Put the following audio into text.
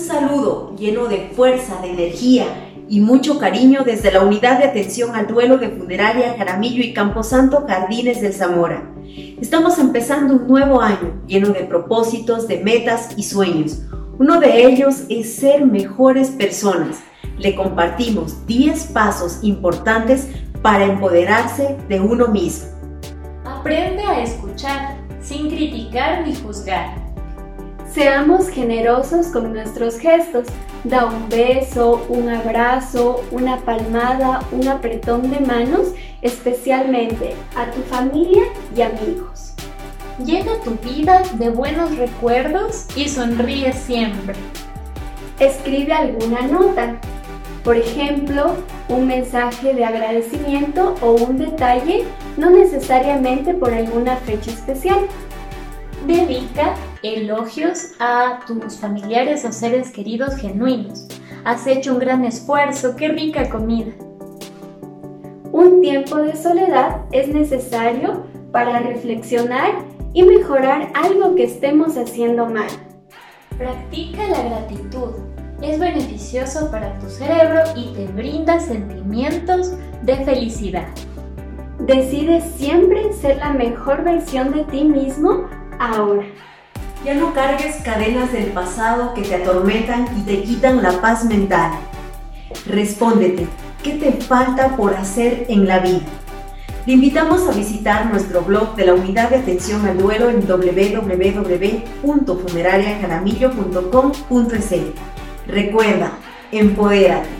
saludo lleno de fuerza, de energía y mucho cariño desde la Unidad de Atención al Duelo de Funeraria Jaramillo y Camposanto Jardines del Zamora. Estamos empezando un nuevo año lleno de propósitos, de metas y sueños. Uno de ellos es ser mejores personas. Le compartimos 10 pasos importantes para empoderarse de uno mismo. Aprende a escuchar sin criticar ni juzgar. Seamos generosos con nuestros gestos. Da un beso, un abrazo, una palmada, un apretón de manos, especialmente a tu familia y amigos. Llena tu vida de buenos recuerdos y sonríe siempre. Escribe alguna nota, por ejemplo, un mensaje de agradecimiento o un detalle, no necesariamente por alguna fecha especial. Dedica elogios a tus familiares o seres queridos genuinos. Has hecho un gran esfuerzo, qué rica comida. Un tiempo de soledad es necesario para reflexionar y mejorar algo que estemos haciendo mal. Practica la gratitud. Es beneficioso para tu cerebro y te brinda sentimientos de felicidad. Decide siempre ser la mejor versión de ti mismo ahora. Ya no cargues cadenas del pasado que te atormentan y te quitan la paz mental. Respóndete, ¿qué te falta por hacer en la vida? Te invitamos a visitar nuestro blog de la Unidad de Atención al Duelo en www.funerariajaramillo.com.es. Recuerda, empodérate.